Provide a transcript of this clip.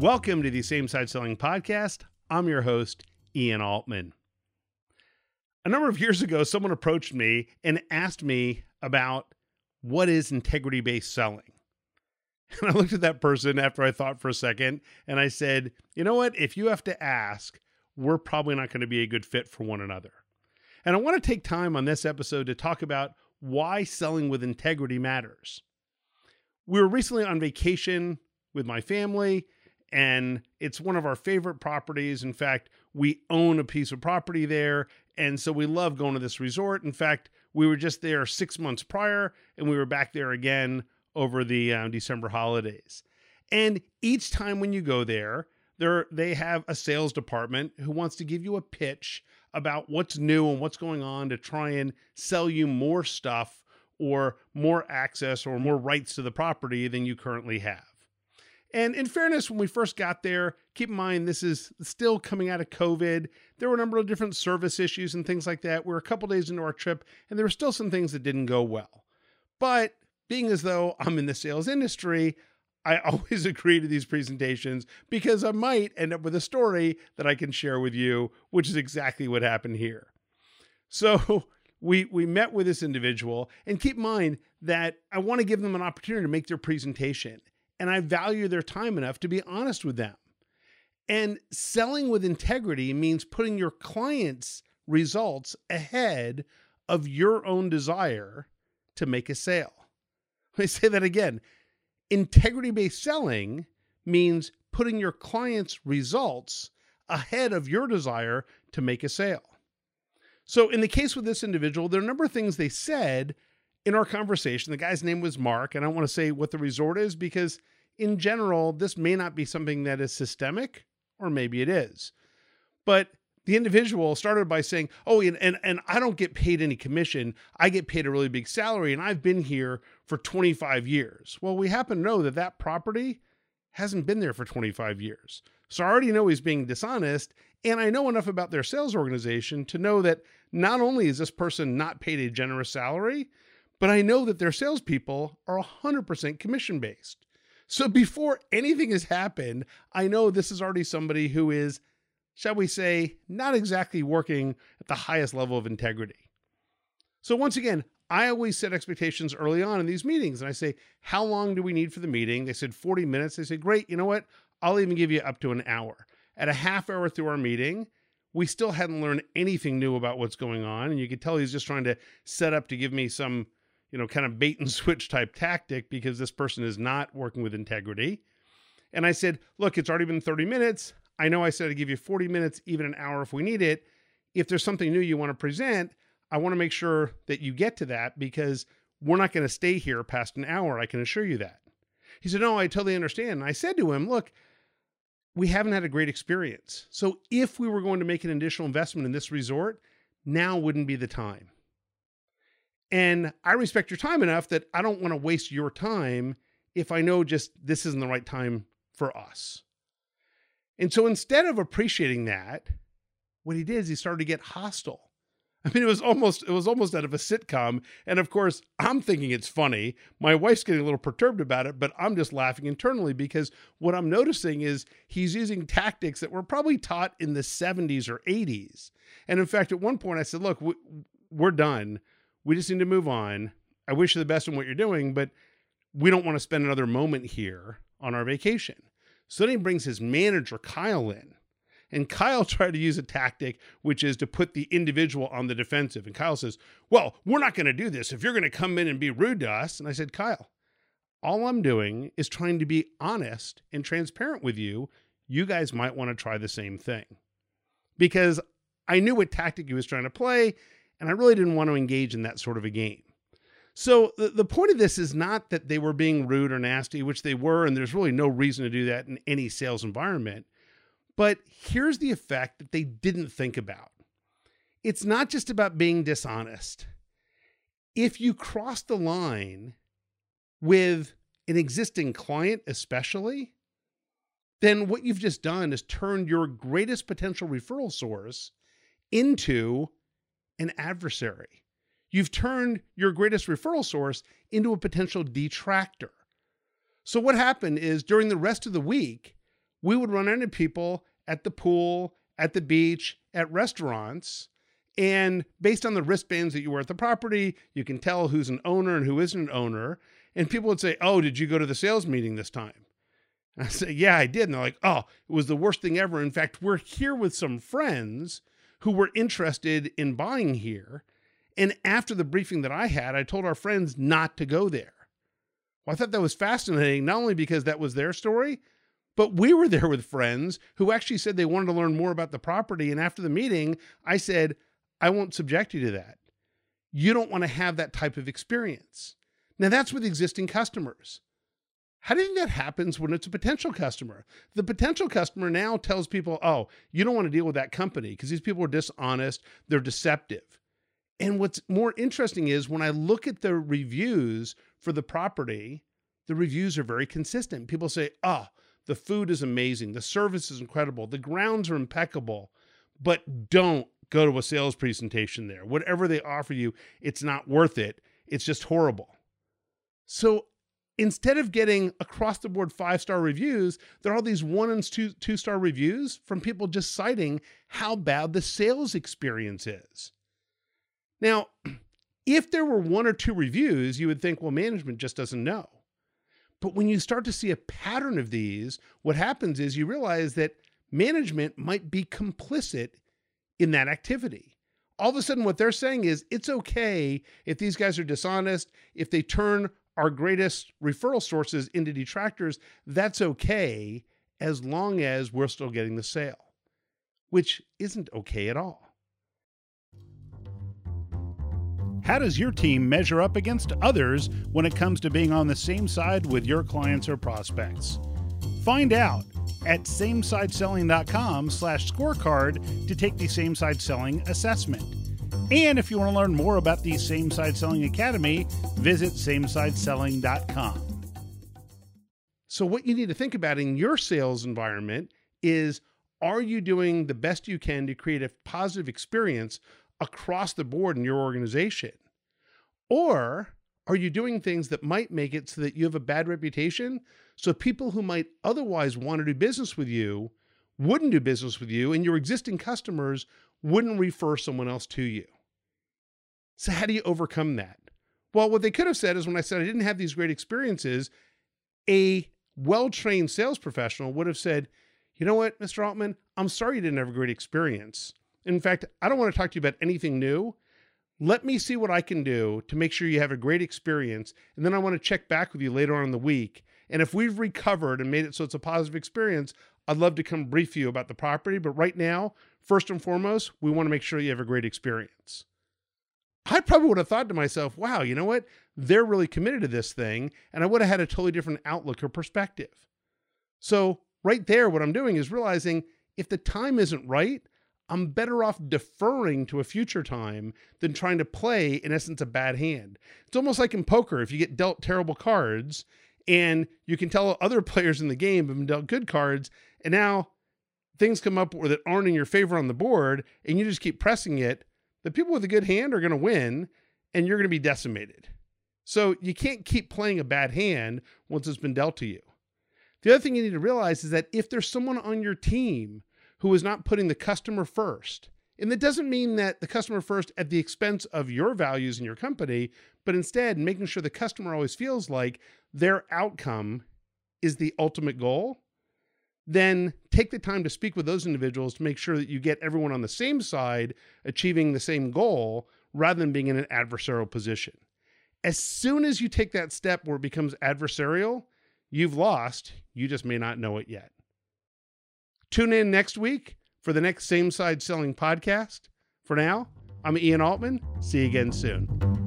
Welcome to the Same Side Selling Podcast. I'm your host, Ian Altman. A number of years ago, someone approached me and asked me about what is integrity based selling. And I looked at that person after I thought for a second and I said, you know what? If you have to ask, we're probably not going to be a good fit for one another. And I want to take time on this episode to talk about why selling with integrity matters. We were recently on vacation with my family, and it's one of our favorite properties. In fact, we own a piece of property there, and so we love going to this resort. In fact, we were just there six months prior, and we were back there again over the uh, December holidays. And each time when you go there, there they have a sales department who wants to give you a pitch about what's new and what's going on to try and sell you more stuff or more access or more rights to the property than you currently have. And in fairness, when we first got there, keep in mind this is still coming out of COVID. There were a number of different service issues and things like that. We are a couple days into our trip, and there were still some things that didn't go well. But being as though I'm in the sales industry, I always agree to these presentations because I might end up with a story that I can share with you, which is exactly what happened here. So we we met with this individual and keep in mind that I want to give them an opportunity to make their presentation and I value their time enough to be honest with them. And selling with integrity means putting your client's results ahead of your own desire to make a sale. Let me say that again. Integrity based selling means putting your client's results ahead of your desire to make a sale. So, in the case with this individual, there are a number of things they said in our conversation. The guy's name was Mark, and I want to say what the resort is because, in general, this may not be something that is systemic, or maybe it is. But the individual started by saying, "Oh, and, and and I don't get paid any commission. I get paid a really big salary, and I've been here for 25 years." Well, we happen to know that that property hasn't been there for 25 years, so I already know he's being dishonest, and I know enough about their sales organization to know that not only is this person not paid a generous salary, but I know that their salespeople are 100% commission based. So before anything has happened, I know this is already somebody who is shall we say, not exactly working at the highest level of integrity. So, once again, I always set expectations early on in these meetings. And I say, How long do we need for the meeting? They said 40 minutes. They said, Great, you know what? I'll even give you up to an hour. At a half hour through our meeting, we still hadn't learned anything new about what's going on. And you could tell he's just trying to set up to give me some, you know, kind of bait and switch type tactic because this person is not working with integrity. And I said, Look, it's already been 30 minutes. I know I said I'd give you 40 minutes, even an hour if we need it. If there's something new you want to present, I want to make sure that you get to that because we're not going to stay here past an hour. I can assure you that. He said, No, I totally understand. And I said to him, Look, we haven't had a great experience. So if we were going to make an additional investment in this resort, now wouldn't be the time. And I respect your time enough that I don't want to waste your time if I know just this isn't the right time for us. And so instead of appreciating that, what he did is he started to get hostile. I mean, it was almost it was almost out of a sitcom. And of course, I'm thinking it's funny. My wife's getting a little perturbed about it, but I'm just laughing internally because what I'm noticing is he's using tactics that were probably taught in the 70s or 80s. And in fact, at one point I said, "Look, we're done. We just need to move on. I wish you the best in what you're doing, but we don't want to spend another moment here on our vacation." So then he brings his manager, Kyle, in. And Kyle tried to use a tactic, which is to put the individual on the defensive. And Kyle says, Well, we're not going to do this if you're going to come in and be rude to us. And I said, Kyle, all I'm doing is trying to be honest and transparent with you. You guys might want to try the same thing. Because I knew what tactic he was trying to play, and I really didn't want to engage in that sort of a game. So the, the point of this is not that they were being rude or nasty, which they were, and there's really no reason to do that in any sales environment. But here's the effect that they didn't think about. It's not just about being dishonest. If you cross the line with an existing client, especially, then what you've just done is turned your greatest potential referral source into an adversary you've turned your greatest referral source into a potential detractor. So, what happened is during the rest of the week, we would run into people at the pool, at the beach, at restaurants. And based on the wristbands that you wear at the property, you can tell who's an owner and who isn't an owner. And people would say, Oh, did you go to the sales meeting this time? And I say, Yeah, I did. And they're like, Oh, it was the worst thing ever. In fact, we're here with some friends who were interested in buying here. And after the briefing that I had, I told our friends not to go there. Well, I thought that was fascinating, not only because that was their story, but we were there with friends who actually said they wanted to learn more about the property. And after the meeting, I said, I won't subject you to that. You don't want to have that type of experience. Now, that's with existing customers. How do you think that happens when it's a potential customer? The potential customer now tells people, oh, you don't want to deal with that company because these people are dishonest, they're deceptive. And what's more interesting is when I look at the reviews for the property, the reviews are very consistent. People say, oh, the food is amazing, the service is incredible, the grounds are impeccable, but don't go to a sales presentation there. Whatever they offer you, it's not worth it. It's just horrible. So instead of getting across the board five star reviews, there are all these one and two, two star reviews from people just citing how bad the sales experience is. Now, if there were one or two reviews, you would think, well, management just doesn't know. But when you start to see a pattern of these, what happens is you realize that management might be complicit in that activity. All of a sudden, what they're saying is it's okay if these guys are dishonest, if they turn our greatest referral sources into detractors, that's okay as long as we're still getting the sale, which isn't okay at all. How does your team measure up against others when it comes to being on the same side with your clients or prospects? Find out at samesideselling.com slash scorecard to take the Same Side Selling assessment. And if you want to learn more about the Same Side Selling Academy, visit samesideselling.com. So, what you need to think about in your sales environment is are you doing the best you can to create a positive experience across the board in your organization? Or are you doing things that might make it so that you have a bad reputation? So people who might otherwise want to do business with you wouldn't do business with you, and your existing customers wouldn't refer someone else to you. So, how do you overcome that? Well, what they could have said is when I said I didn't have these great experiences, a well trained sales professional would have said, You know what, Mr. Altman, I'm sorry you didn't have a great experience. In fact, I don't want to talk to you about anything new. Let me see what I can do to make sure you have a great experience. And then I want to check back with you later on in the week. And if we've recovered and made it so it's a positive experience, I'd love to come brief you about the property. But right now, first and foremost, we want to make sure you have a great experience. I probably would have thought to myself, wow, you know what? They're really committed to this thing. And I would have had a totally different outlook or perspective. So, right there, what I'm doing is realizing if the time isn't right, I'm better off deferring to a future time than trying to play, in essence, a bad hand. It's almost like in poker if you get dealt terrible cards and you can tell other players in the game have been dealt good cards, and now things come up that aren't in your favor on the board, and you just keep pressing it, the people with a good hand are going to win and you're going to be decimated. So you can't keep playing a bad hand once it's been dealt to you. The other thing you need to realize is that if there's someone on your team who is not putting the customer first. And that doesn't mean that the customer first at the expense of your values in your company, but instead making sure the customer always feels like their outcome is the ultimate goal. Then take the time to speak with those individuals to make sure that you get everyone on the same side achieving the same goal rather than being in an adversarial position. As soon as you take that step where it becomes adversarial, you've lost. You just may not know it yet. Tune in next week for the next Same Side Selling podcast. For now, I'm Ian Altman. See you again soon.